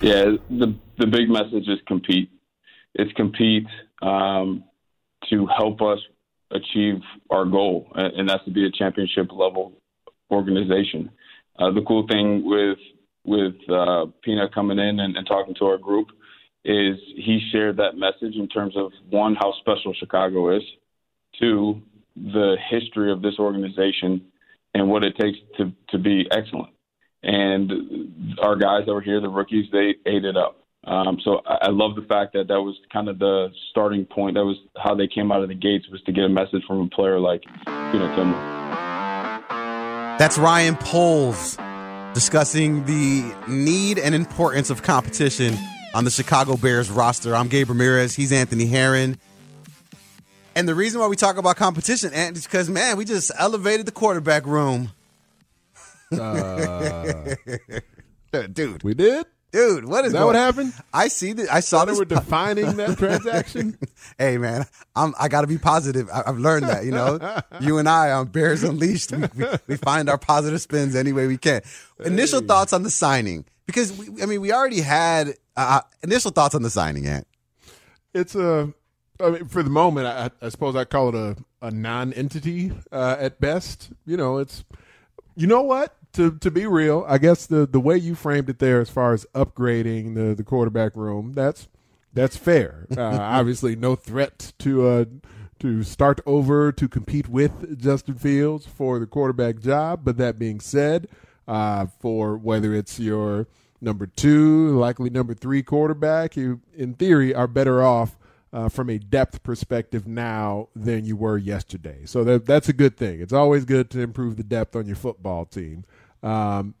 Yeah, the the big message is compete. It's compete um, to help us achieve our goal, and that's to be a championship level organization. Uh, the cool thing with with uh, Peanut coming in and, and talking to our group is he shared that message in terms of one how special Chicago is, two the history of this organization and what it takes to to be excellent. And our guys over here, the rookies, they ate it up. Um, so I, I love the fact that that was kind of the starting point. That was how they came out of the gates was to get a message from a player like Peanut Tillman. That's Ryan Poles discussing the need and importance of competition on the Chicago Bears roster. I'm Gabe Ramirez. He's Anthony Herron. And the reason why we talk about competition, Ant, is because, man, we just elevated the quarterback room. Uh, dude, we did? dude, what is, Is that going- what happened? I see that. I saw they were po- defining that transaction. hey, man, I'm, I got to be positive. I, I've learned that. You know, you and I on Bears Unleashed, we, we, we find our positive spins any way we can. Initial thoughts on the signing, because we, I mean, we already had uh, initial thoughts on the signing, Ant. it's a I mean, for the moment I, I suppose i call it a, a non-entity uh, at best you know it's you know what to to be real i guess the the way you framed it there as far as upgrading the the quarterback room that's that's fair uh, obviously no threat to uh to start over to compete with Justin Fields for the quarterback job. But that being said, uh, for whether it's your number two, likely number three quarterback, you in theory are better off uh, from a depth perspective now than you were yesterday. So that that's a good thing. It's always good to improve the depth on your football team. Um,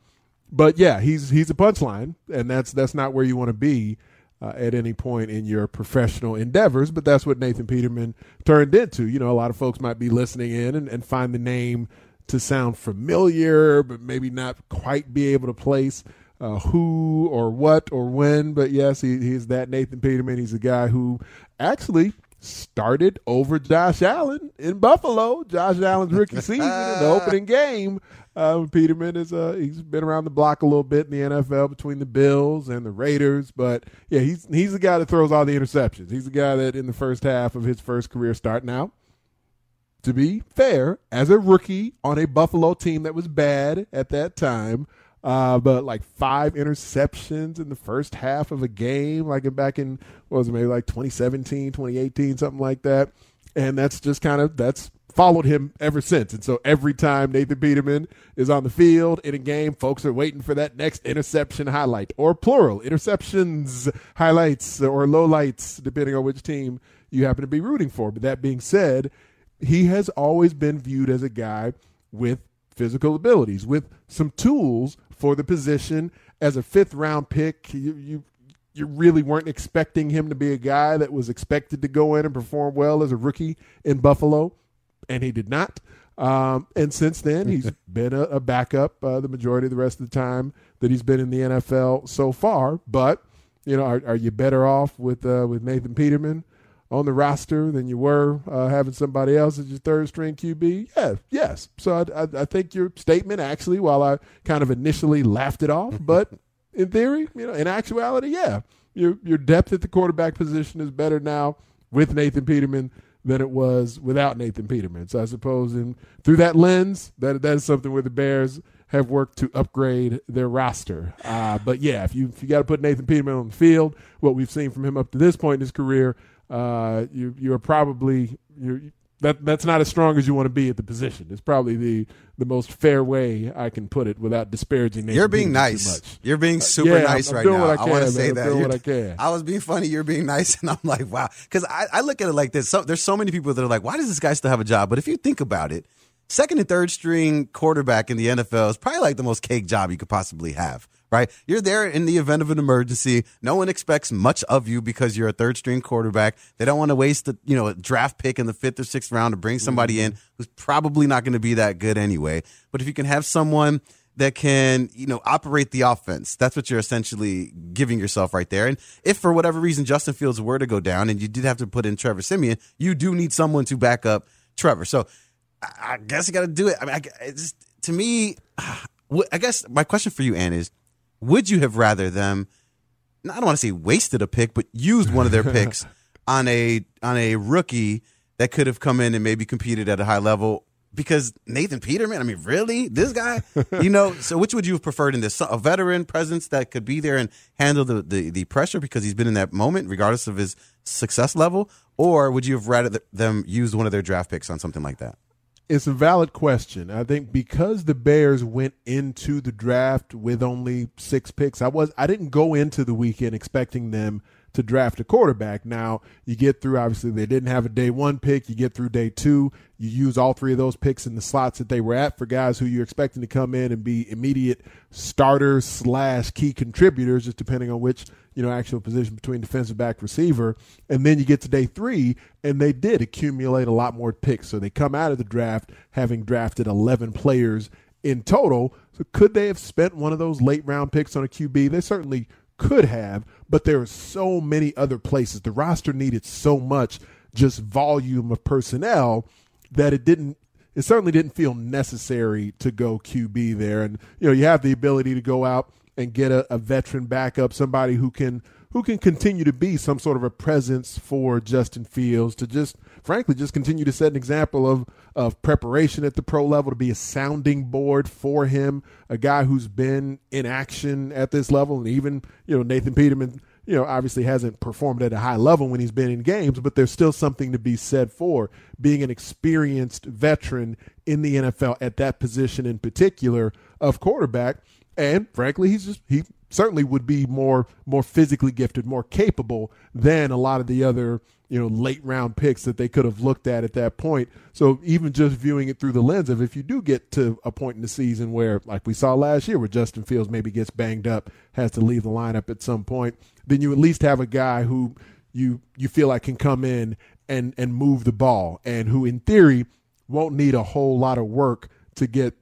but yeah, he's he's a punchline, and that's that's not where you want to be uh, at any point in your professional endeavors. But that's what Nathan Peterman turned into. You know, a lot of folks might be listening in and, and find the name to sound familiar, but maybe not quite be able to place uh, who or what or when. But yes, he, he's that Nathan Peterman. He's a guy who actually started over Josh Allen in Buffalo. Josh Allen's rookie season in the opening game. Uh, Peterman is uh, he's been around the block a little bit in the NFL between the Bills and the Raiders, but yeah, he's he's the guy that throws all the interceptions. He's the guy that in the first half of his first career start now. To be fair, as a rookie on a Buffalo team that was bad at that time, uh, but like five interceptions in the first half of a game, like back in what was it, maybe like 2017, 2018, something like that. And that's just kind of that's followed him ever since. And so every time Nathan Peterman is on the field in a game, folks are waiting for that next interception highlight or plural interceptions highlights or lowlights, depending on which team you happen to be rooting for. But that being said, he has always been viewed as a guy with physical abilities, with some tools for the position. As a fifth round pick, you, you you really weren't expecting him to be a guy that was expected to go in and perform well as a rookie in Buffalo, and he did not. Um, and since then, he's been a, a backup uh, the majority of the rest of the time that he's been in the NFL so far. But you know, are, are you better off with uh, with Nathan Peterman on the roster than you were uh, having somebody else as your third string QB? Yeah, yes. So I, I, I think your statement actually, while I kind of initially laughed it off, but in theory, you know, in actuality, yeah, your your depth at the quarterback position is better now with Nathan Peterman than it was without Nathan Peterman. So I suppose in through that lens, that that is something where the Bears have worked to upgrade their roster. Uh, but yeah, if you if you got to put Nathan Peterman on the field, what we've seen from him up to this point in his career, uh, you you're probably you're, that that's not as strong as you want to be at the position. It's probably the the most fair way I can put it without disparaging. You're being nice. much. You're being super yeah, nice I'm right now. I I, want to say. I'm that. doing what I can. I was being funny. You're being nice, and I'm like, wow. Because I, I look at it like this. So, there's so many people that are like, why does this guy still have a job? But if you think about it, second and third string quarterback in the NFL is probably like the most cake job you could possibly have. Right? You're there in the event of an emergency. No one expects much of you because you're a third string quarterback. They don't want to waste the, you know, a draft pick in the fifth or sixth round to bring somebody mm-hmm. in who's probably not going to be that good anyway. But if you can have someone that can, you know, operate the offense. That's what you're essentially giving yourself right there. And if for whatever reason Justin Fields were to go down and you did have to put in Trevor Siemian, you do need someone to back up Trevor. So I guess you got to do it. I mean, I, just, to me, I guess my question for you, Ann, is would you have rather them? I don't want to say wasted a pick, but used one of their picks on a on a rookie that could have come in and maybe competed at a high level. Because Nathan Peterman, I mean, really, this guy, you know. So, which would you have preferred in this? A veteran presence that could be there and handle the, the the pressure because he's been in that moment, regardless of his success level, or would you have rather them use one of their draft picks on something like that? It's a valid question. I think because the Bears went into the draft with only six picks, I was I didn't go into the weekend expecting them to draft a quarterback. Now you get through obviously they didn't have a day one pick. You get through day two. You use all three of those picks in the slots that they were at for guys who you're expecting to come in and be immediate starters slash key contributors, just depending on which you know actual position between defensive back receiver. And then you get to day three, and they did accumulate a lot more picks. So they come out of the draft having drafted 11 players in total. So could they have spent one of those late round picks on a QB? They certainly could have, but there are so many other places. The roster needed so much just volume of personnel that it didn't it certainly didn't feel necessary to go QB there. And you know, you have the ability to go out and get a, a veteran backup, somebody who can who can continue to be some sort of a presence for Justin Fields to just frankly just continue to set an example of of preparation at the pro level to be a sounding board for him, a guy who's been in action at this level and even, you know, Nathan Peterman you know, obviously hasn't performed at a high level when he's been in games, but there's still something to be said for being an experienced veteran in the NFL at that position in particular of quarterback. And frankly, he's just he certainly would be more more physically gifted, more capable than a lot of the other you know late round picks that they could have looked at at that point. So even just viewing it through the lens of if you do get to a point in the season where, like we saw last year, where Justin Fields maybe gets banged up, has to leave the lineup at some point, then you at least have a guy who you you feel like can come in and and move the ball and who in theory won't need a whole lot of work to get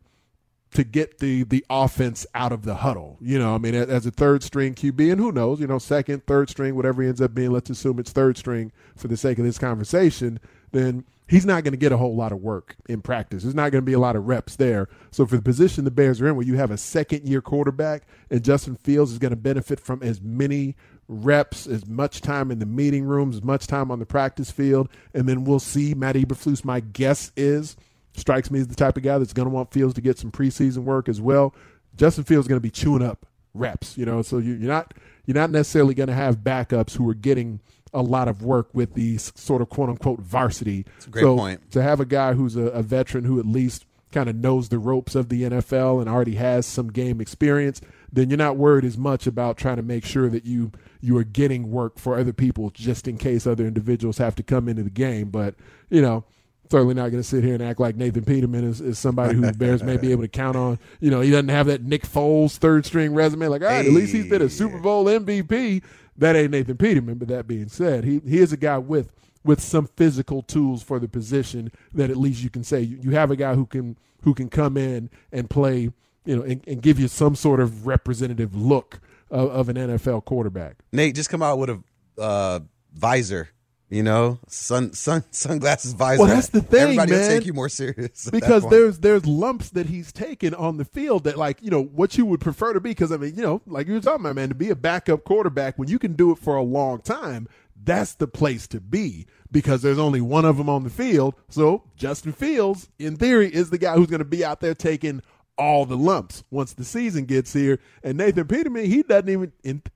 to get the the offense out of the huddle. You know, I mean, as a third string QB, and who knows, you know, second, third string, whatever ends up being. Let's assume it's third string for the sake of this conversation. Then he's not going to get a whole lot of work in practice. There's not going to be a lot of reps there. So for the position the Bears are in, where you have a second year quarterback and Justin Fields is going to benefit from as many reps, as much time in the meeting rooms, as much time on the practice field, and then we'll see. Matt Eberflus, my guess is strikes me as the type of guy that's going to want Fields to get some preseason work as well. Justin Fields is going to be chewing up reps, you know, so you, you're not you're not necessarily going to have backups who are getting a lot of work with these sort of quote unquote varsity. That's a great so point. To have a guy who's a, a veteran who at least kind of knows the ropes of the NFL and already has some game experience, then you're not worried as much about trying to make sure that you you are getting work for other people just in case other individuals have to come into the game. But you know, certainly not going to sit here and act like Nathan Peterman is, is somebody who the Bears may be able to count on. You know, he doesn't have that Nick Foles third string resume. Like, all right, at least he's been a Super Bowl MVP. That ain't Nathan Peterman. But that being said, he he is a guy with with some physical tools for the position that at least you can say you, you have a guy who can who can come in and play, you know, and, and give you some sort of representative look of, of an NFL quarterback. Nate, just come out with a uh, visor. You know, sun sun sunglasses visor. Well, that's the thing, Everybody will take you more serious because there's there's lumps that he's taken on the field that like you know what you would prefer to be. Because I mean you know like you were talking about man to be a backup quarterback when you can do it for a long time that's the place to be. Because there's only one of them on the field. So Justin Fields in theory is the guy who's going to be out there taking all the lumps once the season gets here. And Nathan Peterman, he doesn't even,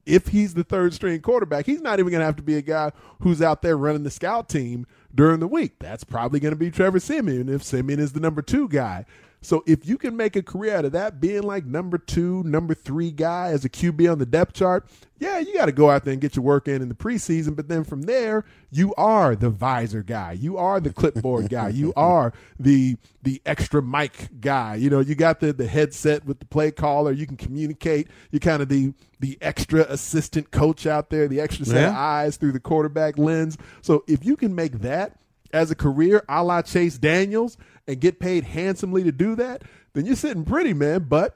if he's the third string quarterback, he's not even going to have to be a guy who's out there running the scout team during the week. That's probably going to be Trevor Siemian if Siemian is the number two guy. So if you can make a career out of that, being like number two, number three guy as a QB on the depth chart, yeah, you got to go out there and get your work in in the preseason. But then from there, you are the visor guy, you are the clipboard guy, you are the the extra mic guy. You know, you got the the headset with the play caller. You can communicate. You're kind of the the extra assistant coach out there, the extra set yeah. of eyes through the quarterback lens. So if you can make that as a career, a la Chase Daniels, and get paid handsomely to do that, then you're sitting pretty, man. But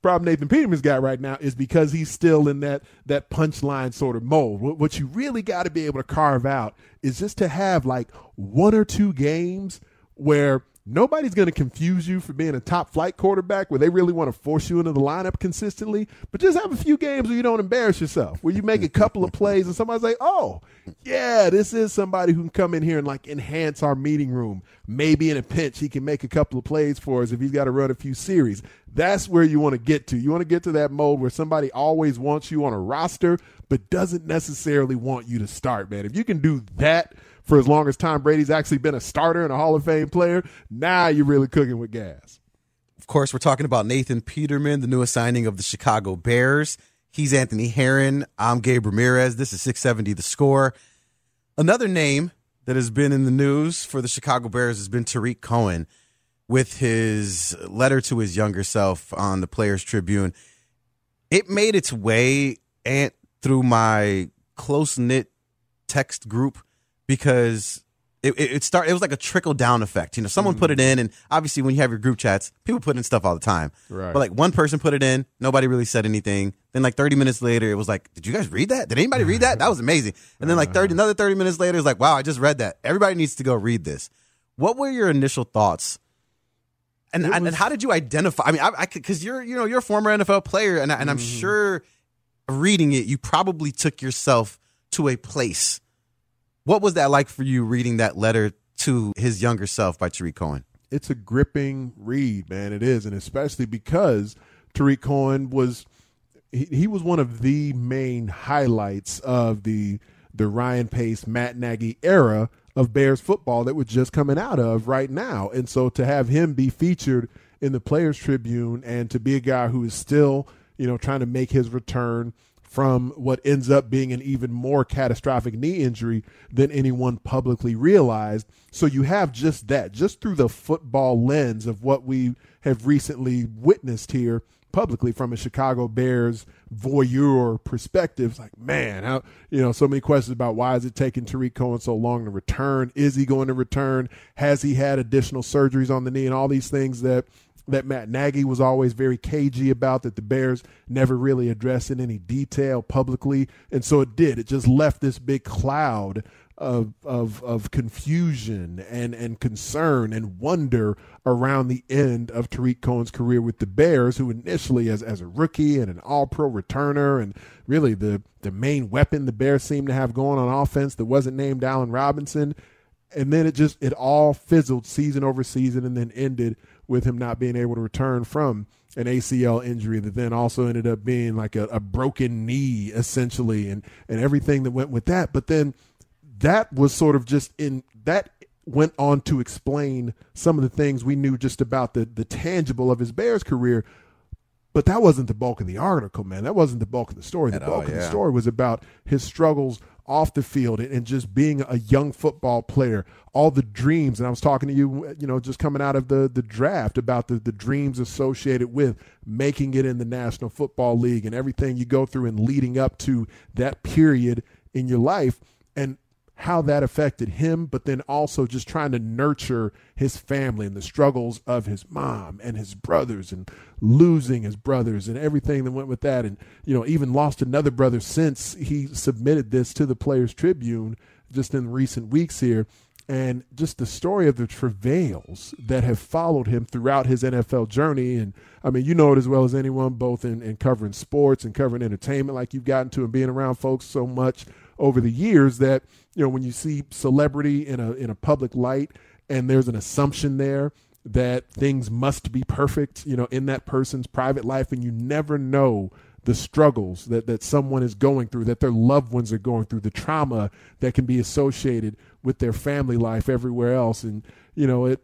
problem Nathan Peterman's got right now is because he's still in that that punchline sort of mold. What, what you really got to be able to carve out is just to have like one or two games where Nobody's going to confuse you for being a top flight quarterback where they really want to force you into the lineup consistently. But just have a few games where you don't embarrass yourself, where you make a couple of plays and somebody's like, oh, yeah, this is somebody who can come in here and like enhance our meeting room. Maybe in a pinch, he can make a couple of plays for us if he's got to run a few series. That's where you want to get to. You want to get to that mode where somebody always wants you on a roster, but doesn't necessarily want you to start, man. If you can do that, for as long as Tom Brady's actually been a starter and a Hall of Fame player. Now you're really cooking with gas. Of course, we're talking about Nathan Peterman, the newest signing of the Chicago Bears. He's Anthony Herron. I'm Gabe Ramirez. This is 670 The Score. Another name that has been in the news for the Chicago Bears has been Tarik Cohen with his letter to his younger self on the Players Tribune. It made its way and through my close knit text group because it, it, it start it was like a trickle down effect. You know, someone mm-hmm. put it in, and obviously when you have your group chats, people put in stuff all the time. Right. But like one person put it in, nobody really said anything. Then like 30 minutes later, it was like, did you guys read that? Did anybody read that? That was amazing. And then like 30 another 30 minutes later, it's like, wow, I just read that. Everybody needs to go read this. What were your initial thoughts? And, was, and how did you identify? I mean, I because you're you know you're a former NFL player, and and I'm mm-hmm. sure reading it, you probably took yourself to a place what was that like for you reading that letter to his younger self by Tarik Cohen? It's a gripping read, man. It is, and especially because Tarik Cohen was he, he was one of the main highlights of the the Ryan Pace, Matt Nagy era of Bears football that we're just coming out of right now. And so to have him be featured in the Players Tribune and to be a guy who is still, you know, trying to make his return from what ends up being an even more catastrophic knee injury than anyone publicly realized. So you have just that, just through the football lens of what we have recently witnessed here publicly from a Chicago Bears voyeur perspective. It's like, man, how, you know, so many questions about why is it taking Tarik Cohen so long to return? Is he going to return? Has he had additional surgeries on the knee and all these things that that Matt Nagy was always very cagey about that the Bears never really addressed in any detail publicly. And so it did. It just left this big cloud of of of confusion and and concern and wonder around the end of Tarik Cohen's career with the Bears, who initially as as a rookie and an all pro returner and really the the main weapon the Bears seemed to have going on offense that wasn't named Allen Robinson. And then it just it all fizzled season over season and then ended with him not being able to return from an ACL injury that then also ended up being like a, a, broken knee essentially and and everything that went with that. But then that was sort of just in that went on to explain some of the things we knew just about the the tangible of his Bears career but that wasn't the bulk of the article man that wasn't the bulk of the story the bulk all, yeah. of the story was about his struggles off the field and, just being a young football player, all the dreams. And I was talking to you, you know, just coming out of the the draft about the the dreams associated with making it in the National Football League and everything you go through and leading up to that period in your life. And how that affected him, but then also just trying to nurture his family and the struggles of his mom and his brothers and losing his brothers and everything that went with that. And, you know, even lost another brother since he submitted this to the Players Tribune just in recent weeks here. And just the story of the travails that have followed him throughout his NFL journey. And I mean, you know it as well as anyone, both in, in covering sports and covering entertainment, like you've gotten to and being around folks so much over the years that you know when you see celebrity in a in a public light and there's an assumption there that things must be perfect, you know, in that person's private life, and you never know the struggles that, that someone is going through, that their loved ones are going through, the trauma that can be associated with their family life everywhere else. And, you know, it,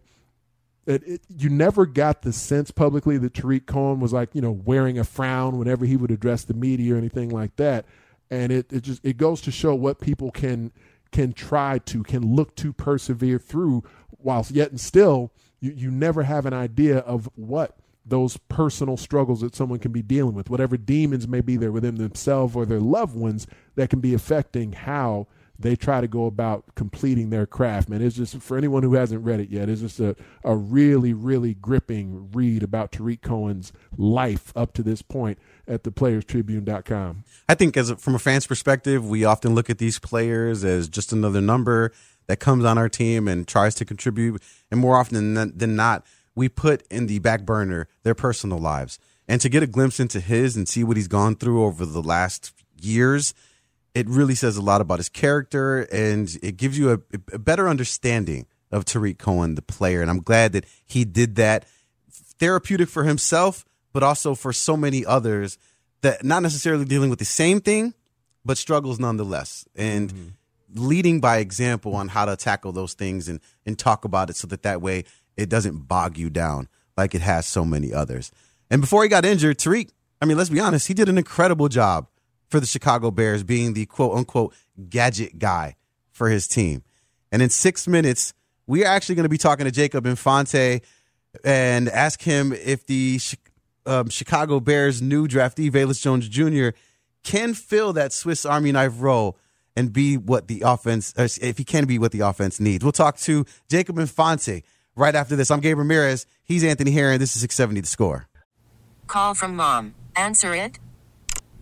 it, it, you never got the sense publicly that Tarik Cohen was like, you know, wearing a frown whenever he would address the media or anything like that. And it, it just it goes to show what people can can try to, can look to persevere through, whilst yet and still you, you never have an idea of what those personal struggles that someone can be dealing with, whatever demons may be there within themselves or their loved ones that can be affecting how they try to go about completing their craft. Man, it's just for anyone who hasn't read it yet, it's just a, a really, really gripping read about Tarik Cohen's life up to this point at the playerstribune.com. I think as a, from a fan's perspective, we often look at these players as just another number that comes on our team and tries to contribute. And more often than, than not, we put in the back burner their personal lives. And to get a glimpse into his and see what he's gone through over the last years, it really says a lot about his character and it gives you a, a better understanding of Tarik Cohen, the player. And I'm glad that he did that therapeutic for himself, but also for so many others that not necessarily dealing with the same thing, but struggles nonetheless. And mm-hmm. leading by example on how to tackle those things and, and talk about it so that that way it doesn't bog you down like it has so many others. And before he got injured, Tarik, I mean, let's be honest, he did an incredible job for the Chicago Bears, being the quote unquote gadget guy for his team. And in six minutes, we are actually going to be talking to Jacob Infante and ask him if the um, Chicago Bears' new draftee, Velus Jones Jr., can fill that Swiss Army knife role and be what the offense, if he can be what the offense needs. We'll talk to Jacob Infante right after this. I'm Gabe Ramirez. He's Anthony Herron. This is 670 The Score. Call from mom. Answer it.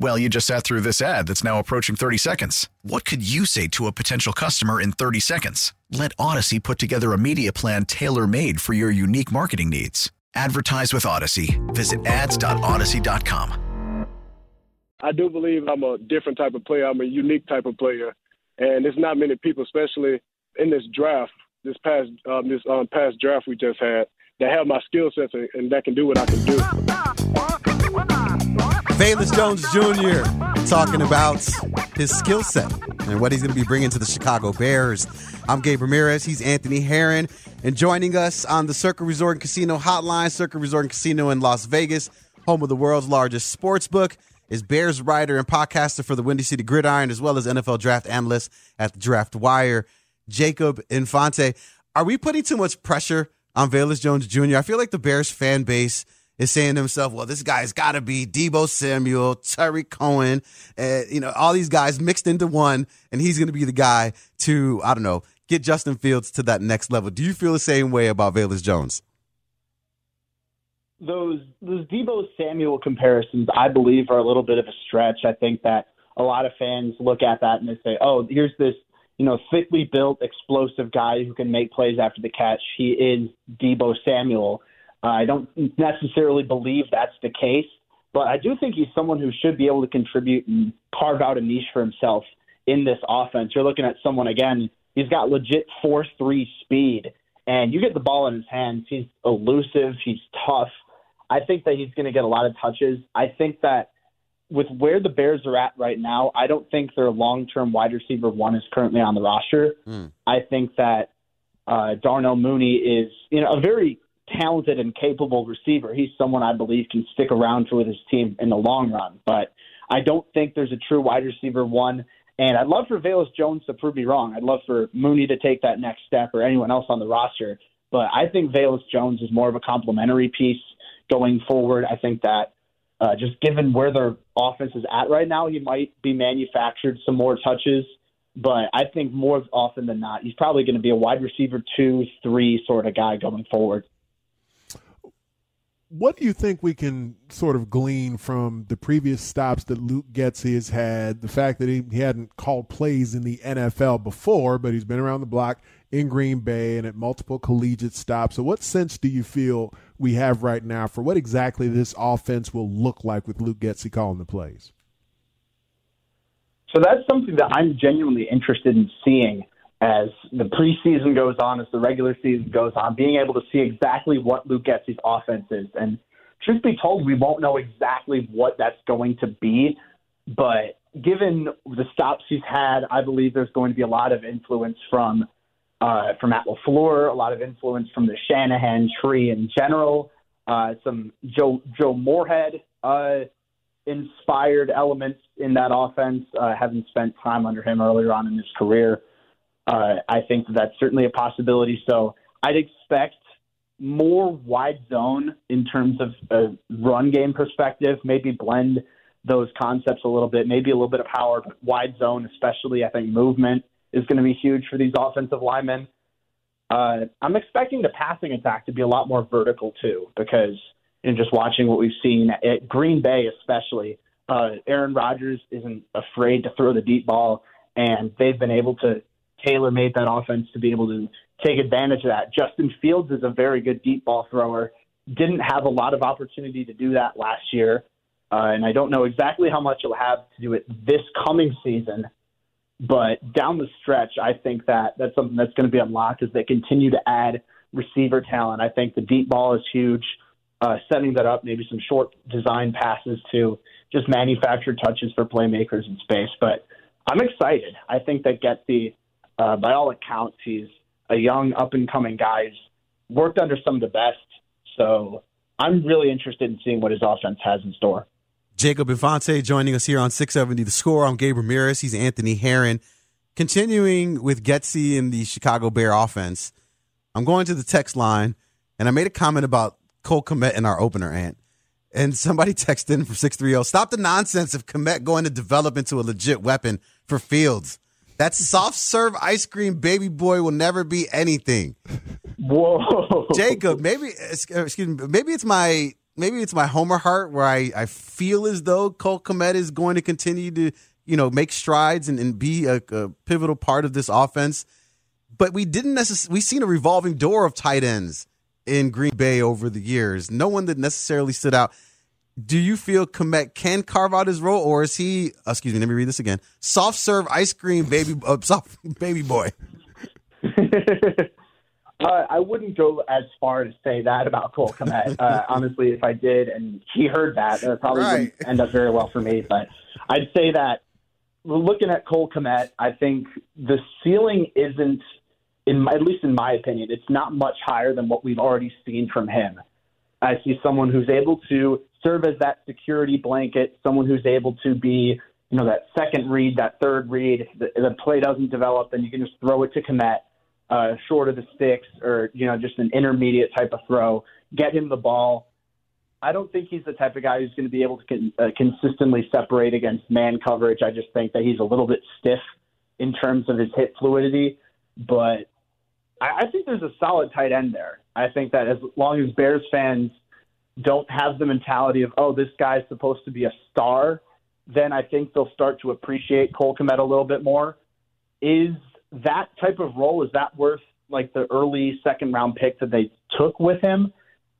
Well, you just sat through this ad that's now approaching 30 seconds. What could you say to a potential customer in 30 seconds? Let Audacy put together a media plan tailor made for your unique marketing needs. Advertise with Audacy. Visit ads.audacy.com. I do believe I'm a different type of player. I'm a unique type of player. And there's not many people, especially in this draft, this past um, this um, past draft we just had, that have my skill sets and, and that can do what I can do. Velus Jones Jr. talking about his skill set and what he's going to be bringing to the Chicago Bears. I'm Gabe Ramirez. He's Anthony Herron. And joining us on the Circa Resort and Casino hotline, Circa Resort and Casino in Las Vegas, home of the world's largest sports book, is Bears writer and podcaster for the Windy City Gridiron, as well as NFL draft analyst at the Draft Wire. Jacob Infante, are we putting too much pressure on Velus Jones Jr.? I feel like the Bears fan base is saying to himself, well, this guy's got to be Deebo Samuel, Tarik Cohen, uh, you know, all these guys mixed into one, and he's going to be the guy to, I don't know, get Justin Fields to that next level. Do you feel the same way about Velus Jones? Those those Deebo Samuel comparisons, I believe, are a little bit of a stretch. I think that a lot of fans look at that and they say, "Oh, here's this you know, thickly built, explosive guy who can make plays after the catch. He is Deebo Samuel. I don't necessarily believe that's the case, but I do think he's someone who should be able to contribute and carve out a niche for himself in this offense. You're looking at someone again. He's got legit four three speed, and you get the ball in his hands. He's elusive. He's tough. I think that he's going to get a lot of touches. I think that with where the Bears are at right now, I don't think their long term wide receiver one is currently on the roster. Mm. I think that uh, Darnell Mooney is you know a very talented and capable receiver. He's someone I believe can stick around with his team in the long run. But I don't think there's a true wide receiver one. And I'd love for Velus Jones to prove me wrong. I'd love for Mooney to take that next step or anyone else on the roster. But I think Velus Jones is more of a complementary piece going forward. I think that uh, just given where their offense is at right now, he might be manufactured some more touches. But I think more often than not, he's probably going to be a wide receiver two, three sort of guy going forward what do you think we can sort of glean from the previous stops that Luke Getsy has had? The fact that he, he hadn't called plays in the NFL before, but he's been around the block in Green Bay and at multiple collegiate stops. So, what sense do you feel we have right now for what exactly this offense will look like with Luke Getsy calling the plays? So, that's something that I'm genuinely interested in seeing as the preseason goes on, as the regular season goes on, being able to see exactly what Luke Getsy's offense is. And truth be told, we won't know exactly what that's going to be. But given the stops he's had, I believe there's going to be a lot of influence from uh, from Matt LaFleur, a lot of influence from the Shanahan tree in general, uh, some Joe Joe Moorhead uh, inspired elements in that offense, uh, having spent time under him earlier on in his career uh, I think that's certainly a possibility. So I'd expect more wide zone in terms of a run game perspective, maybe blend those concepts a little bit, maybe a little bit of power, but wide zone, especially, I think movement is going to be huge for these offensive linemen. Uh, I'm expecting the passing attack to be a lot more vertical too, because in just watching what we've seen at Green Bay, especially, uh, Aaron Rodgers isn't afraid to throw the deep ball, and they've been able to tailor made that offense to be able to take advantage of that. Justin Fields is a very good deep ball thrower. Didn't have a lot of opportunity to do that last year. Uh, and I don't know exactly how much he'll have to do it this coming season. But down the stretch, I think that that's something that's going to be unlocked as they continue to add receiver talent. I think the deep ball is huge. Uh, setting that up, maybe some short design passes to just manufacture touches for playmakers in space. But I'm excited. I think that Getsy uh, by all accounts, he's a young, up and coming guy. He's worked under some of the best. So I'm really interested in seeing what his offense has in store. Jacob Infante joining us here on 670 The Score. I'm Gabe Ramirez. He's Anthony Herron. Continuing with Getsy in the Chicago Bear offense, I'm going to the text line, and I made a comment about Cole Kmet in our opener, Ant. And somebody texted in from 630, stop the nonsense of Kmet going to develop into a legit weapon for Fields. That soft serve ice cream baby boy will never be anything. Whoa, Jacob. Maybe er, excuse me. Maybe it's my maybe it's my Homer heart where I, I feel as though Cole Kmet is going to continue to you know make strides and, and be a, a pivotal part of this offense. But we didn't necessarily we've seen a revolving door of tight ends in Green Bay over the years. No one that necessarily stood out do you feel Kmet can carve out his role, or is he? Uh, excuse me, let me read this again. Soft serve ice cream baby, uh, soft baby boy. Uh, I wouldn't go as far to say that about Cole Kmet. Uh, honestly, if I did and he heard that, it probably right. wouldn't end up very well for me. But I'd say that looking at Cole Kmet, I think the ceiling isn't, in my, at least in my opinion, it's not much higher than what we've already seen from him. I see someone who's able to serve as that security blanket, someone who's able to be, you know, that second read, that third read. If the, the play doesn't develop, then you can just throw it to Kmet, uh, short of the sticks, or you know, just an intermediate type of throw. Get him the ball. I don't think he's the type of guy who's going to be able to con- uh, consistently separate against man coverage. I just think that he's a little bit stiff in terms of his hit fluidity, but I, I think there's a solid tight end there. I think that as long as Bears fans don't have the mentality of, oh, this guy's supposed to be a star, then I think they'll start to appreciate Cole Kmet a little bit more. Is that type of role, is that worth like the early second round pick that they took with him?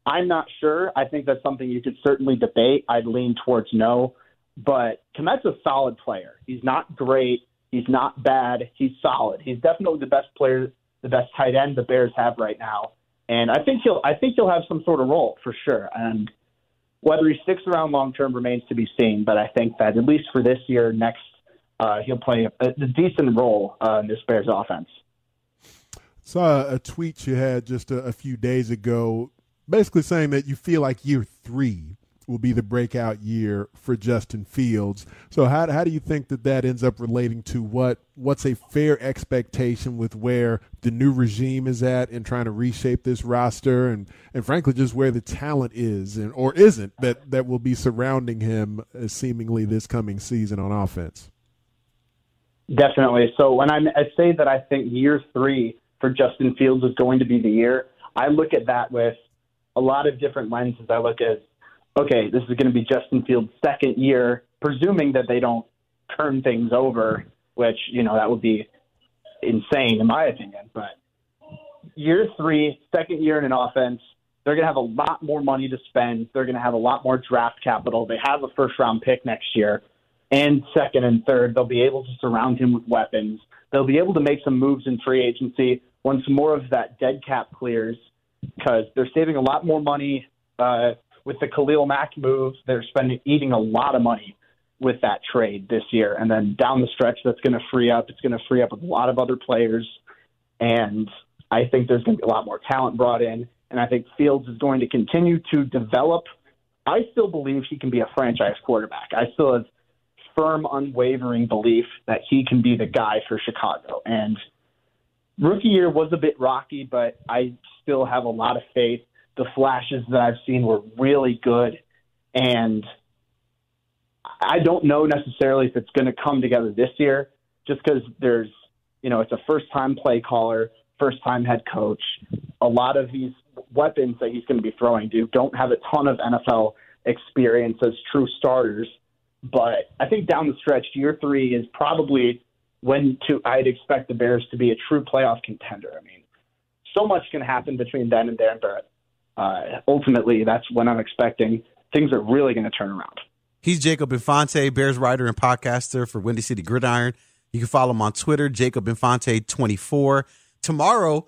I'm not sure. I think that's something you could certainly debate. I'd lean towards no. But Kmet's a solid player. He's not great. He's not bad. He's solid. He's definitely the best player, the best tight end the Bears have right now. And I think he'll I think he'll have some sort of role for sure. And whether he sticks around long term remains to be seen. But I think that at least for this year, next uh, he'll play a, a decent role uh, in this Bears offense. Saw a tweet you had just a, a few days ago, basically saying that you feel like year three will be the breakout year for Justin Fields. So how how do you think that that ends up relating to what what's a fair expectation with where the new regime is at in trying to reshape this roster and and frankly just where the talent is and or isn't that that will be surrounding him uh, seemingly this coming season on offense. Definitely. So when I'm, I say that I think year three for Justin Fields is going to be the year, I look at that with a lot of different lenses. I look at okay, this is going to be Justin Fields' second year, presuming that they don't turn things over, which, you know, that would be insane in my opinion. But year three, second year in an offense, they're going to have a lot more money to spend. They're going to have a lot more draft capital. They have a first round pick next year. And second and third, they'll be able to surround him with weapons. They'll be able to make some moves in free agency once more of that dead cap clears because they're saving a lot more money uh, with the Khalil Mack move, they're spending eating a lot of money with that trade this year. And then down the stretch, that's going to free up. It's going to free up a lot of other players. And I think there's going to be a lot more talent brought in. And I think Fields is going to continue to develop. I still believe he can be a franchise quarterback. I still have firm, unwavering belief that he can be the guy for Chicago. And rookie year was a bit rocky, but I still have a lot of faith the flashes that I've seen were really good. And I don't know necessarily if it's going to come together this year just because there's, you know, it's a first time play caller, first time head coach. A lot of these weapons that he's going to be throwing do don't have a ton of NFL experience as true starters. But I think down the stretch, year three is probably when to I'd expect the Bears to be a true playoff contender. I mean, so much can happen between then and there, but uh, ultimately, that's when I'm expecting things are really going to turn around. He's Jacob Infante, Bears writer and podcaster for Windy City Gridiron. You can follow him on Twitter, Jacob Infante24. Tomorrow,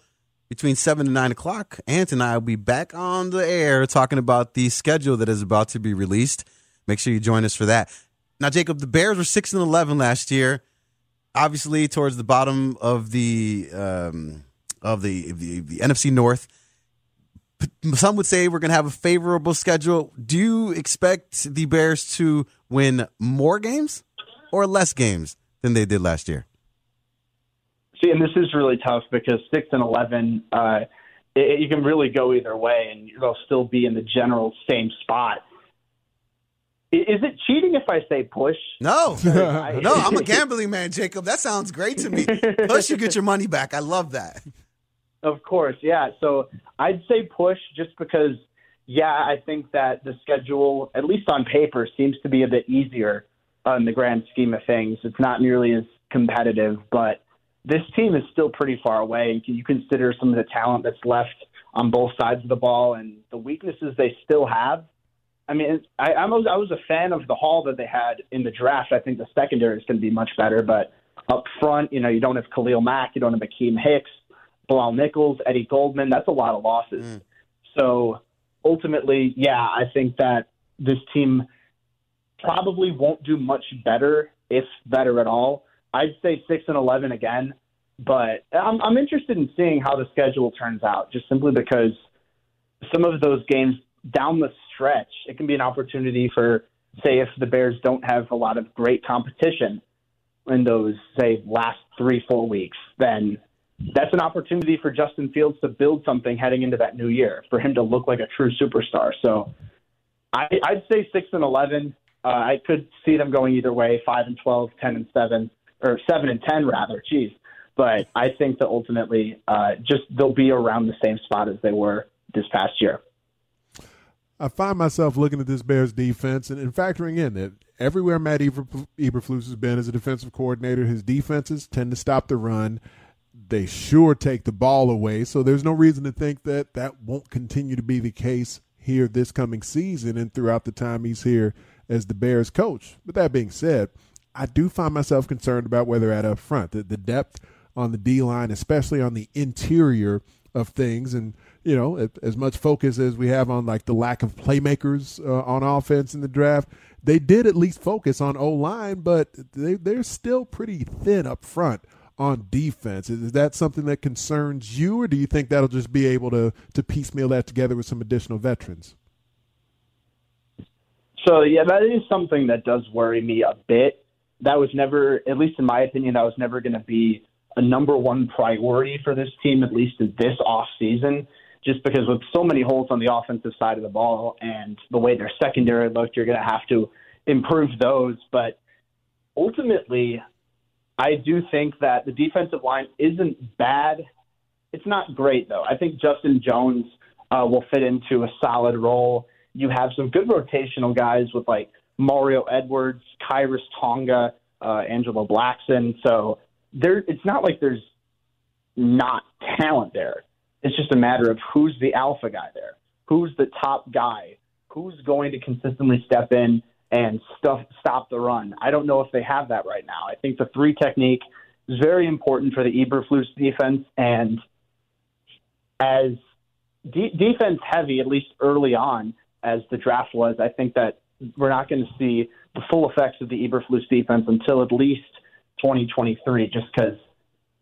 between 7 and 9 o'clock, Ant and I will be back on the air talking about the schedule that is about to be released. Make sure you join us for that. Now, Jacob, the Bears were 6 and 11 last year. Obviously, towards the bottom of the um, of the, the, the NFC North some would say we're going to have a favorable schedule. Do you expect the Bears to win more games or less games than they did last year? See, and this is really tough because six and eleven, uh, it, you can really go either way, and they'll still be in the general same spot. Is it cheating if I say push? No, no, I'm a gambling man, Jacob. That sounds great to me. Push, you get your money back. I love that. Of course, yeah. So I'd say push just because, yeah, I think that the schedule, at least on paper, seems to be a bit easier in the grand scheme of things. It's not nearly as competitive, but this team is still pretty far away. You consider some of the talent that's left on both sides of the ball and the weaknesses they still have. I mean, I, I was I was a fan of the haul that they had in the draft. I think the secondary is going to be much better, but up front, you know, you don't have Khalil Mack, you don't have Akiem Hicks. Bilal Nichols, Eddie Goldman. That's a lot of losses. Mm. So ultimately, yeah, I think that this team probably won't do much better, if better at all. I'd say six and eleven again, but I'm, I'm interested in seeing how the schedule turns out. Just simply because some of those games down the stretch, it can be an opportunity for, say, if the Bears don't have a lot of great competition in those, say, last three, four weeks, then that's an opportunity for Justin Fields to build something heading into that new year, for him to look like a true superstar. So I, I'd say 6 and 11. Uh, I could see them going either way 5 and 12, 10 and 7, or 7 and 10, rather. Jeez. But I think that ultimately, uh, just they'll be around the same spot as they were this past year. I find myself looking at this Bears defense and, and factoring in that everywhere Matt Eberflus has been as a defensive coordinator, his defenses tend to stop the run. They sure take the ball away, so there's no reason to think that that won't continue to be the case here this coming season and throughout the time he's here as the Bears coach. But that being said, I do find myself concerned about where they're at up front. The, the depth on the D line, especially on the interior of things, and you know, as much focus as we have on like the lack of playmakers uh, on offense in the draft, they did at least focus on O line, but they they're still pretty thin up front on defense. Is that something that concerns you, or do you think that'll just be able to to piecemeal that together with some additional veterans? So yeah, that is something that does worry me a bit. That was never, at least in my opinion, that was never going to be a number one priority for this team, at least in this off season. Just because with so many holes on the offensive side of the ball and the way their secondary looked, you're going to have to improve those. But ultimately, I do think that the defensive line isn't bad. It's not great though. I think Justin Jones uh, will fit into a solid role you have some good rotational guys with like Mario Edwards, Khyiris Tonga, uh, Angelo Blackson. So there, it's not like there's not talent there. It's just a matter of who's the alpha guy there, who's the top guy, who's going to consistently step in and stuff stop the run. I don't know if they have that right now. I think the three technique is very important for the Eberflus defense, and as de- defense heavy, at least early on, as the draft was, I think that we're not going to see the full effects of the Eberflus defense until at least 2023, just because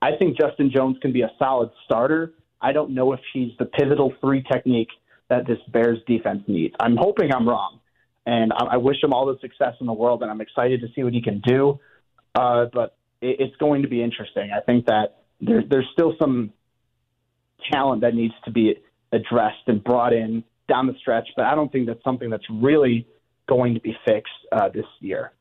I think Justin Jones can be a solid starter. I don't know if he's the pivotal three technique that this Bears defense needs. I'm hoping I'm wrong, and I, I wish him all the success in the world, and I'm excited to see what he can do. Uh, but it, it's going to be interesting. I think that there, there's still some talent that needs to be addressed and brought in down the stretch, but I don't think that's something that's really going to be fixed uh, this year.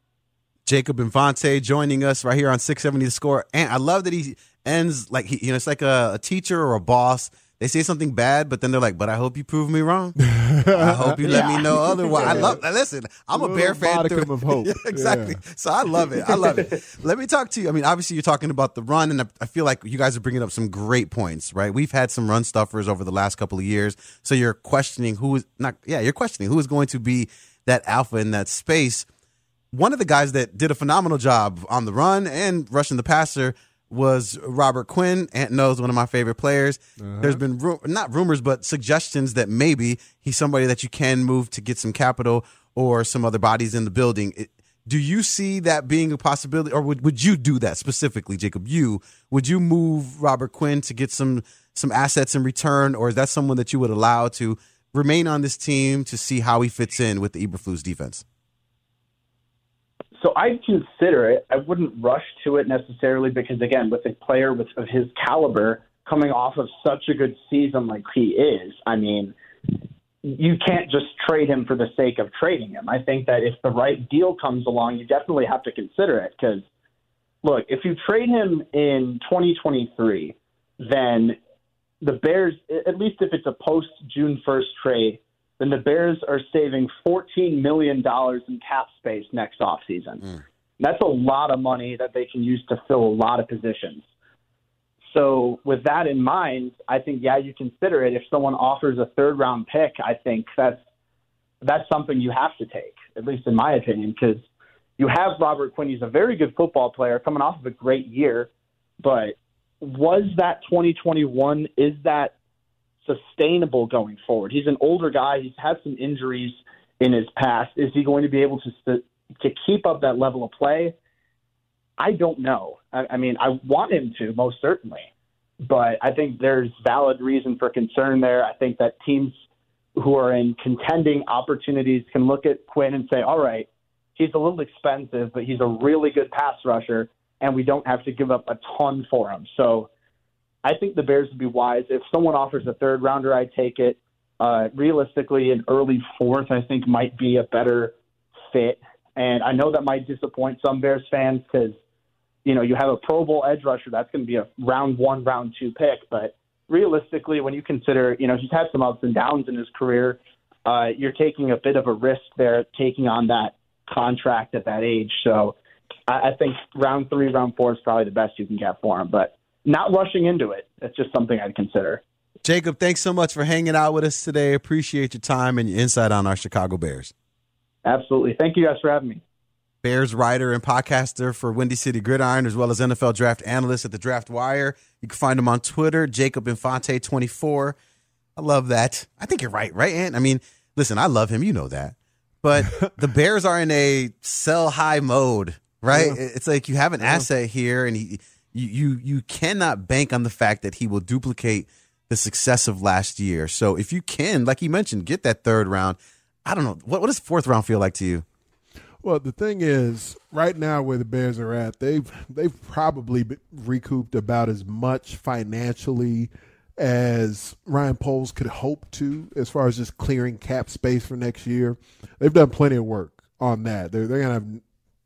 Jacob Infante joining us right here on 670 The Score. And I love that he ends like, he, you know, it's like a, a teacher or a boss they say something bad, but then they're like, "But I hope you prove me wrong. I hope you let me know otherwise." I love. That. Listen, I'm a, a Bear fan. Modicum of hope. yeah, exactly. Yeah. So I love it. I love it. let me talk to you. I mean, obviously, you're talking about the run, and I feel like you guys are bringing up some great points. Right? We've had some run stuffers over the last couple of years, so you're questioning who is not. Yeah, you're questioning who is going to be that alpha in that space. One of the guys that did a phenomenal job on the run and rushing the passer was Robert Quinn. Ant knows one of my favorite players. Uh-huh. There's been ru- not rumors, but suggestions that maybe he's somebody that you can move to get some capital or some other bodies in the building. It, do you see that being a possibility, or would, would you do that specifically, Jacob? You would you move Robert Quinn to get some some assets in return, or is that someone that you would allow to remain on this team to see how he fits in with the Eberflus defense? So I'd consider it. I wouldn't rush to it necessarily because, again, with a player with, of his caliber coming off of such a good season like he is, I mean, you can't just trade him for the sake of trading him. I think that if the right deal comes along, you definitely have to consider it because, look, if you trade him in 2023, then the Bears, at least if it's a post June 1st trade, then the Bears are saving $14 million in cap space next offseason. Mm. That's a lot of money that they can use to fill a lot of positions. So, with that in mind, I think yeah, you consider it. If someone offers a third round pick, I think that's that's something you have to take, at least in my opinion, because you have Robert Quinn. He's a very good football player, coming off of a great year. But was that 2021? Is that sustainable going forward. He's an older guy. He's had some injuries in his past. Is he going to be able to to keep up that level of play? I don't know. I, I mean, I want him to most certainly, but I think there's valid reason for concern there. I think that teams who are in contending opportunities can look at Quinn and say, all right, he's a little expensive, but he's a really good pass rusher, and we don't have to give up a ton for him. So I think the Bears would be wise. If someone offers a third rounder, I'd take it. Uh, realistically, an early fourth, I think, might be a better fit. And I know that might disappoint some Bears fans because, you know, you have a Pro Bowl edge rusher. That's going to be a round one, round two pick. But realistically, when you consider, you know, he's had some ups and downs in his career, uh, you're taking a bit of a risk there, taking on that contract at that age. So I, I think round three, round four is probably the best you can get for him. But not rushing into it. That's just something I'd consider. Jacob, thanks so much for hanging out with us today. Appreciate your time and your insight on our Chicago Bears. Absolutely. Thank you guys for having me. Bears writer and podcaster for Windy City Gridiron, as well as NFL draft analyst at the Draft Wire. You can find him on Twitter, Jacob Infante24. I love that. I think you're right, right, Ant? I mean, listen, I love him. You know that. But the Bears are in a sell high mode, right? Yeah. It's like you have an yeah. asset here, and he, you, you you cannot bank on the fact that he will duplicate the success of last year. So if you can, like you mentioned, get that third round. I don't know what what does fourth round feel like to you? Well, the thing is, right now where the Bears are at, they've they've probably recouped about as much financially as Ryan Poles could hope to, as far as just clearing cap space for next year. They've done plenty of work on that. They're they're gonna have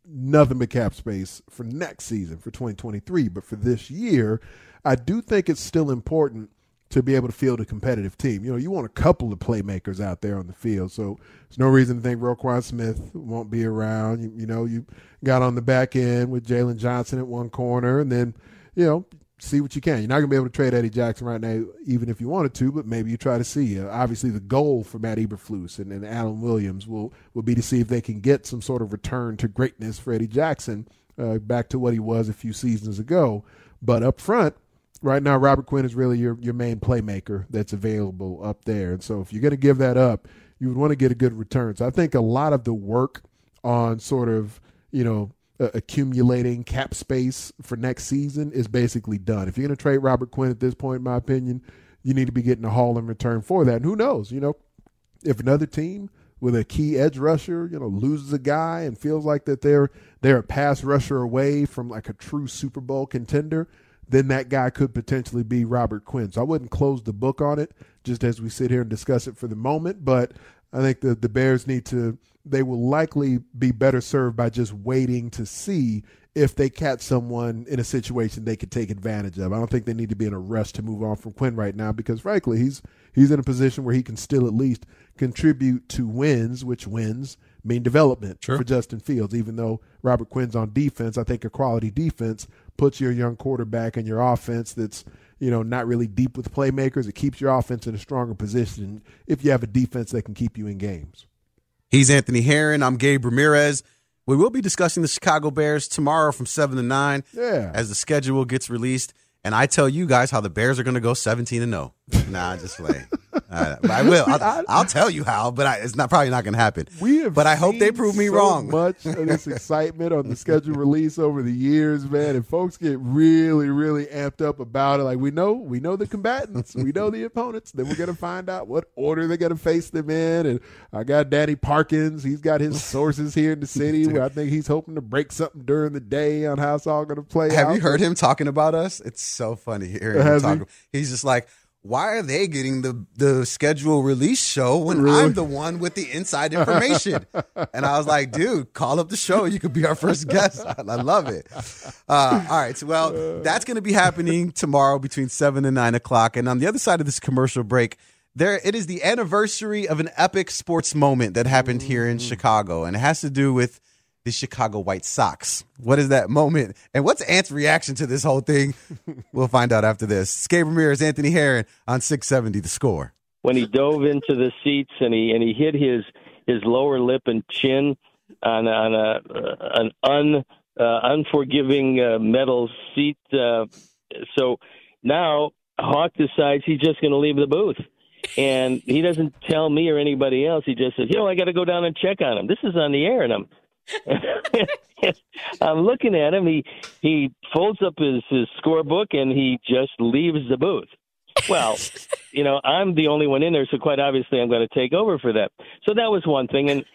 nothing but cap space for next season for 2023, but for this year, I do think it's still important to be able to field a competitive team. You know, you want a couple of playmakers out there on the field. So there's no reason to think Roquan Smith won't be around. You, you know, you got on the back end with Jaylon Johnson at one corner, and then, you know, see what you can. You're not going to be able to trade Eddie Jackson right now, even if you wanted to, but maybe you try to see. Uh, obviously, the goal for Matt Eberflus and, and Alan Williams will, will be to see if they can get some sort of return to greatness for Eddie Jackson uh, back to what he was a few seasons ago. But up front, right now Robert Quinn is really your your main playmaker that's available up there. And so if you're going to give that up, you would want to get a good return. So I think a lot of the work on sort of, you know, uh, accumulating cap space for next season is basically done. If you're going to trade Robert Quinn at this point in my opinion, you need to be getting a haul in return for that. And who knows, you know, if another team with a key edge rusher, you know, loses a guy and feels like that they're they're a pass rusher away from like a true Super Bowl contender, then that guy could potentially be Robert Quinn. So I wouldn't close the book on it just as we sit here and discuss it for the moment. But I think the, the Bears need to, they will likely be better served by just waiting to see if they catch someone in a situation they could take advantage of. I don't think they need to be in a rush to move on from Quinn right now because frankly, he's he's in a position where he can still at least contribute to wins, which wins mean development sure. for Justin Fields. Even though Robert Quinn's on defense, I think a quality defense puts your young quarterback in your offense that's you know not really deep with playmakers. It keeps your offense in a stronger position if you have a defense that can keep you in games. He's Anthony Herron. I'm Gabe Ramirez. We will be discussing the Chicago Bears tomorrow from seven to nine. Yeah. As the schedule gets released, and I tell you guys how the Bears are going to go seventeen and zero. Oh. Nah, just playing. Uh, I will. I'll, I'll, tell you how, but I, it's not probably not going to happen. We have but I hope they prove me so wrong. Much of this excitement on the schedule release over the years, man, and folks get really, really amped up about it. Like we know, we know the combatants, we know the opponents. Then we're going to find out what order they're going to face them in. And I got Danny Parkins. He's got his sources here in the city where I think he's hoping to break something during the day on how it's all going to play. Have out. you heard him talking about us? It's so funny hearing him talk. He? He's just like why are they getting the the schedule release show when really? I'm the one with the inside information? and I was like, dude, call up the show. You could be our first guest. I, I love it. Uh, all right, so well, that's going to be happening tomorrow between seven and nine o'clock. And on the other side of this commercial break, there it is the anniversary of an epic sports moment that happened here in mm. Chicago, and it has to do with the Chicago White Sox. What is that moment? And what's Ant's reaction to this whole thing? we'll find out after this. Skate Ramirez, Anthony Herron on 670 The Score. When he dove into the seats and he and he hit his his lower lip and chin on on a uh, an un uh, unforgiving uh, metal seat. Uh, so now Hawk decides he's just going to leave the booth. And he doesn't tell me or anybody else. He just says, "You know, I got to go down and check on him. This is on the air." And I'm I'm looking at him. He he folds up his his scorebook and he just leaves the booth. well, you know, I'm the only one in there, so quite obviously I'm going to take over for that. So that was one thing, and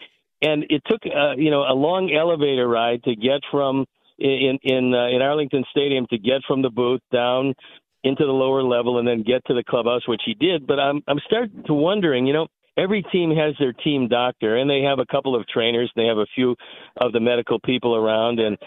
and it took uh, you know a long elevator ride to get from in in uh, in Arlington Stadium to get from the booth down into the lower level and then get to the clubhouse, which he did. But I'm I'm starting to wondering, you know, every team has their team doctor, and they have a couple of trainers, they have a few of the medical people around, and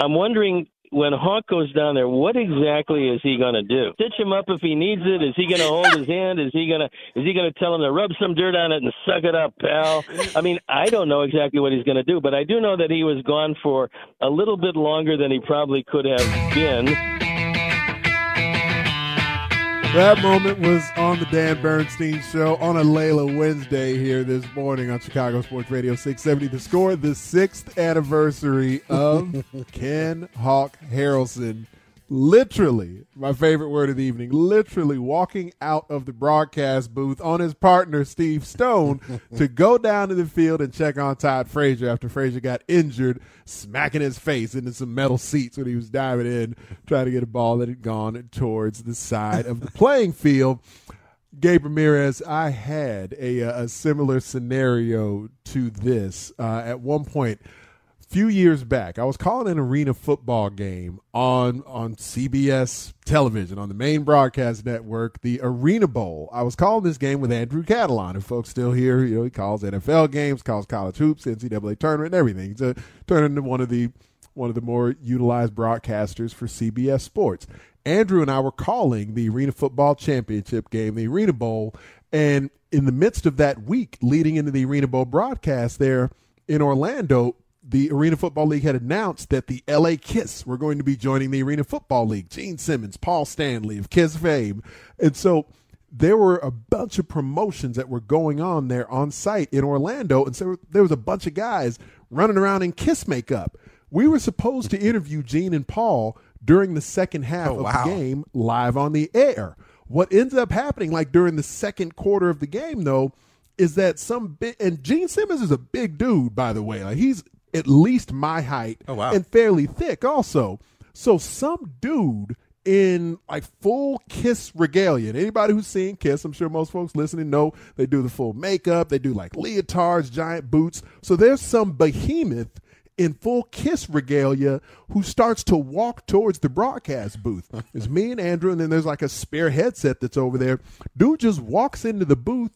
I'm wondering when Hawk goes down there, what exactly is he going to do? Stitch him up if he needs it? Is he going to hold his hand? Is he going to is he going to tell him to rub some dirt on it and suck it up, pal? I mean, I don't know exactly what he's going to do, but I do know that he was gone for a little bit longer than he probably could have been. That moment was on the Dan Bernstein Show on a Layla Wednesday here this morning on Chicago Sports Radio 670. The score, the sixth anniversary of Ken Hawk Harrelson literally, my favorite word of the evening, literally walking out of the broadcast booth on his partner, Steve Stone, to go down to the field and check on Todd Frazier after Frazier got injured, smacking his face into some metal seats when he was diving in, trying to get a ball that had gone towards the side of the playing field. Gabe Ramirez, I had a, a similar scenario to this. Uh, at one point, few years back, I was calling an arena football game on on CBS television on the main broadcast network, the Arena Bowl. I was calling this game with Andrew Catalon. If folks still here, you know, he calls NFL games, calls college hoops, NCAA tournament, and everything. He's a, turned into one of the one of the more utilized broadcasters for CBS Sports. Andrew and I were calling the Arena Football Championship game, the Arena Bowl, and in the midst of that week leading into the Arena Bowl broadcast there in Orlando, the Arena Football League had announced that the LA Kiss were going to be joining the Arena Football League. Gene Simmons, Paul Stanley of Kiss fame. And so there were a bunch of promotions that were going on there on site in Orlando. And so there was a bunch of guys running around in Kiss makeup. We were supposed to interview Gene and Paul during the second half Oh, of wow. the game live on the air. What ends up happening, like during the second quarter of the game, though, is that some big and Gene Simmons is a big dude, by the way. Like he's at least my height Oh, wow. and fairly thick also. So some dude in like full Kiss regalia. And anybody who's seen Kiss, I'm sure most folks listening know they do the full makeup, they do like leotards, giant boots. So there's some behemoth in full Kiss regalia who starts to walk towards the broadcast booth. It's me and Andrew, and then there's like a spare headset that's over there. Dude just walks into the booth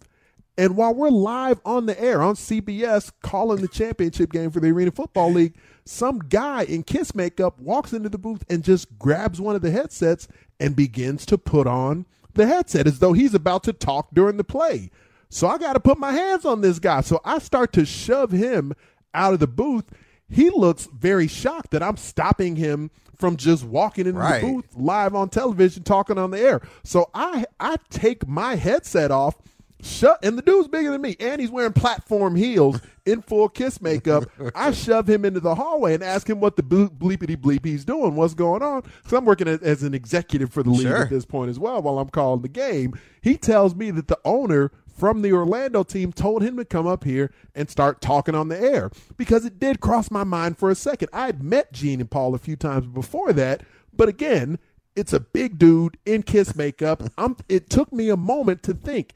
and while we're live on the air on CBS calling the championship game for the Arena Football League, some guy in Kiss makeup walks into the booth and just grabs one of the headsets and begins to put on the headset as though he's about to talk during the play. So I got to put my hands on this guy. So I start to shove him out of the booth. He looks very shocked that I'm stopping him from just walking into Right. the booth live on television talking on the air. So I I take my headset off Shut and the dude's bigger than me, and he's wearing platform heels in full kiss makeup. I shove him into the hallway and ask him what the ble- bleepity bleep he's doing, what's going on. Because I'm working as, as an executive for the league Sure. at this point as well. While I'm calling the game, he tells me that the owner from the Orlando team told him to come up here and start talking on the air because it did cross my mind for a second. I had met Gene and Paul a few times before that, but again, it's a big dude in kiss makeup. I'm, it took me a moment to think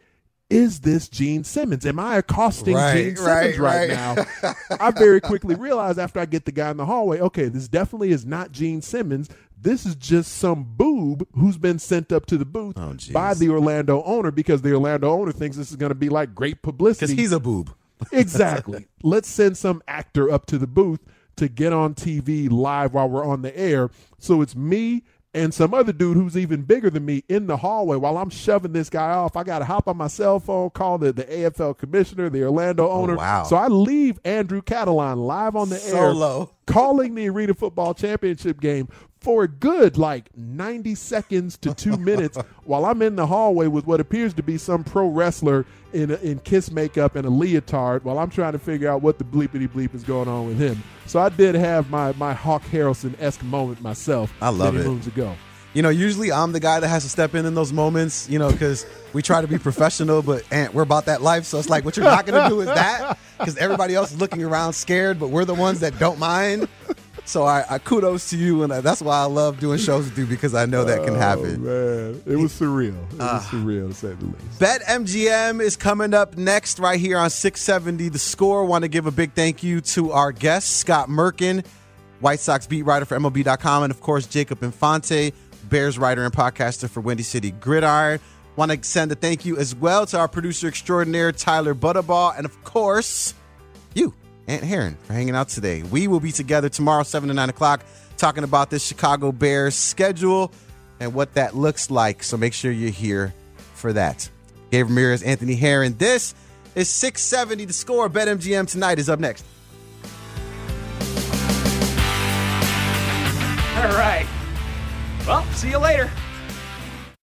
is this Gene Simmons? Am I accosting Right, Gene Simmons right, right, right. now? I very quickly realized after I get the guy in the hallway, okay, this definitely is not Gene Simmons. This is just some boob who's been sent up to the booth Oh, by the Orlando owner because the Orlando owner thinks this is going to be like great publicity. Because he's a boob. exactly. Let's send some actor up to the booth to get on TV live while we're on the air. So it's me and some other dude who's even bigger than me in the hallway while I'm shoving this guy off. I got to hop on my cell phone, call the, the AFL commissioner, the Orlando oh, owner. Oh, wow. So I leave Andrew Catalon live on the air calling the Arena Football Championship game for a good like 90 seconds to two minutes while I'm in the hallway with what appears to be some pro wrestler in, in kiss makeup and a leotard while I'm trying to figure out what the bleepity bleep is going on with him. So I did have my, my Hawk Harrelson esque moment myself. I love many it. moons ago. You know, usually I'm the guy that has to step in in those moments, you know, because we try to be professional, but we're about that life. So it's like, what you're not going to do is that because everybody else is looking around scared, but we're the ones that don't mind. So I, I kudos to you, and that's why I love doing shows with you because I know that can happen. Oh, man, it was surreal. It was Uh, surreal to say the least. BetMGM is coming up next right here on 670 The Score. Want to give a big thank you to our guest, Scott Merkin, White Sox beat writer for MLB.com, and of course, Jacob Infante, Bears writer and podcaster for Windy City Gridiron. Want to send a thank you as well to our producer extraordinaire, Tyler Butterball, and of course, you, Aunt Heron, for hanging out today. We will be together tomorrow, 7 to 9 o'clock, talking about this Chicago Bears schedule and what that looks like. So make sure you're here for that. Gabe Ramirez, Anthony Herron. This is 670 The Score. BetMGM tonight is up next. All right. Well, see you later.